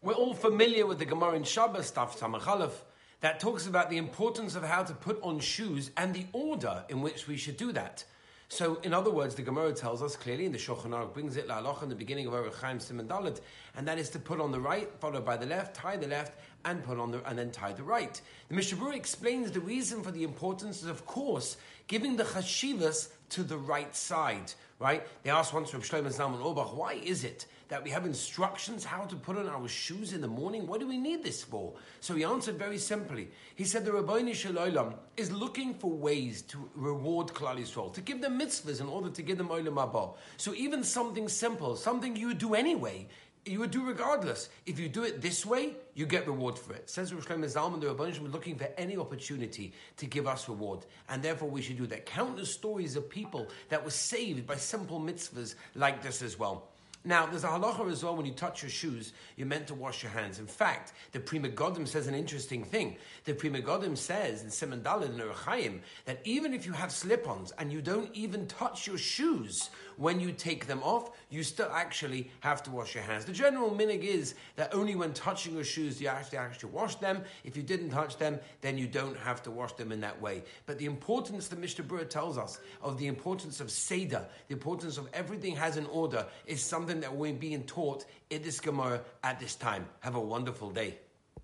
We're all familiar with the Gemara in Shabbos, stuff Samachalef, that talks about the importance of how to put on shoes and the order in which we should do that. So, in other words, the Gemara tells us clearly, and the Shulchan Aruch brings it la'aloch in the beginning of Orach Chaim Siman Dalet, and that is to put on the right, followed by the left, tie the left, and put on the and then tie the right. The Mishnah Berurah explains the reason for the importance is, of course, giving the chashivas to the right side. Right? They asked once from Shlomo Zalman Auerbach, why is it that we have instructions how to put on our shoes in the morning? What do we need this for? So he answered very simply. He said the Ribono Shel Olam is looking for ways to reward Klal Yisrael, to give them mitzvahs in order to give them Olam Haba. So even something simple, something you do anyway, you would do regardless. If you do it this way, you get reward for it. Says Rosh Zalman, the Rabbanim were looking for any opportunity to give us reward, and therefore we should do that. Countless stories of people that were saved by simple mitzvahs like this as well. Now, there's a halacha as well when you touch your shoes, you're meant to wash your hands. In fact, the Pri Megadim says an interesting thing. The Pri Megadim says in Siman Dalet and Orach Chaim that even if you have slip ons and you don't even touch your shoes when you take them off, you still actually have to wash your hands. The general minhag is that only when touching your shoes do you to actually wash them. If you didn't touch them, then you don't have to wash them in that way. But the importance that Mishnah Berurah tells us of the importance of Seder, the importance of everything has an order, is something that we're being taught in this Gemara at this time. Have a wonderful day.